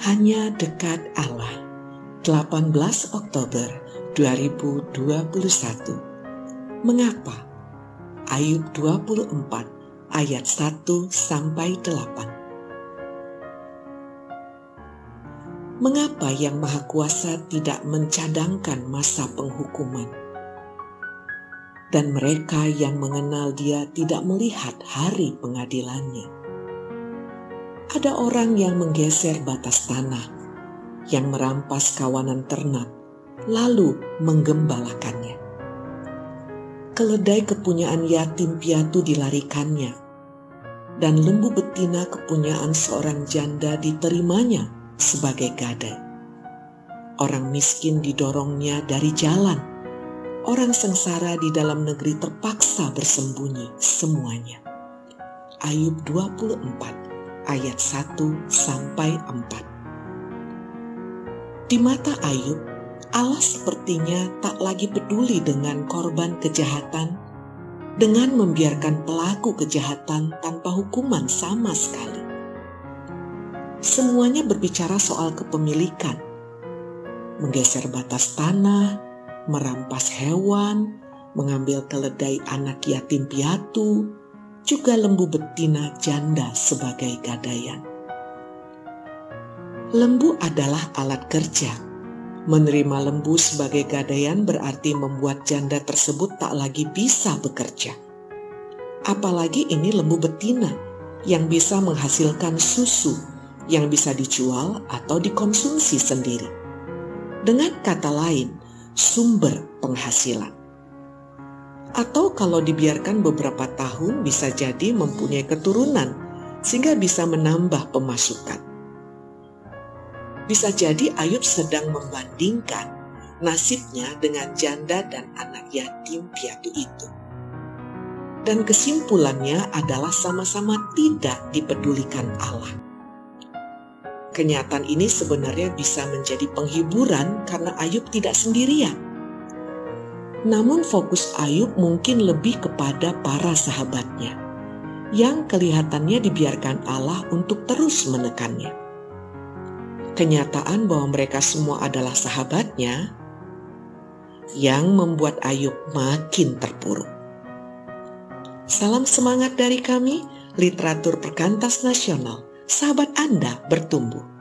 Hanya dekat Allah 18 Oktober 2021 Mengapa? Ayub 24 ayat 1 sampai 8 Mengapa yang Maha Kuasa tidak mencadangkan masa penghukuman? Dan mereka yang mengenal dia tidak melihat hari pengadilannya ada orang yang menggeser batas tanah, yang merampas kawanan ternak, lalu menggembalakannya. Keledai kepunyaan yatim piatu dilarikannya, dan lembu betina kepunyaan seorang janda diterimanya sebagai gadai. Orang miskin didorongnya dari jalan, orang sengsara di dalam negeri terpaksa bersembunyi semuanya. Ayub 24 ayat 1 sampai 4. Di mata Ayub, Allah sepertinya tak lagi peduli dengan korban kejahatan dengan membiarkan pelaku kejahatan tanpa hukuman sama sekali. Semuanya berbicara soal kepemilikan, menggeser batas tanah, merampas hewan, mengambil keledai anak yatim piatu, juga lembu betina janda sebagai gadaian. Lembu adalah alat kerja. Menerima lembu sebagai gadaian berarti membuat janda tersebut tak lagi bisa bekerja. Apalagi ini lembu betina yang bisa menghasilkan susu yang bisa dijual atau dikonsumsi sendiri. Dengan kata lain, sumber penghasilan atau kalau dibiarkan beberapa tahun bisa jadi mempunyai keturunan sehingga bisa menambah pemasukan. Bisa jadi Ayub sedang membandingkan nasibnya dengan janda dan anak yatim piatu itu. Dan kesimpulannya adalah sama-sama tidak dipedulikan Allah. Kenyataan ini sebenarnya bisa menjadi penghiburan karena Ayub tidak sendirian namun fokus Ayub mungkin lebih kepada para sahabatnya yang kelihatannya dibiarkan Allah untuk terus menekannya. Kenyataan bahwa mereka semua adalah sahabatnya yang membuat Ayub makin terpuruk. Salam semangat dari kami, literatur perkantas nasional. Sahabat Anda bertumbuh.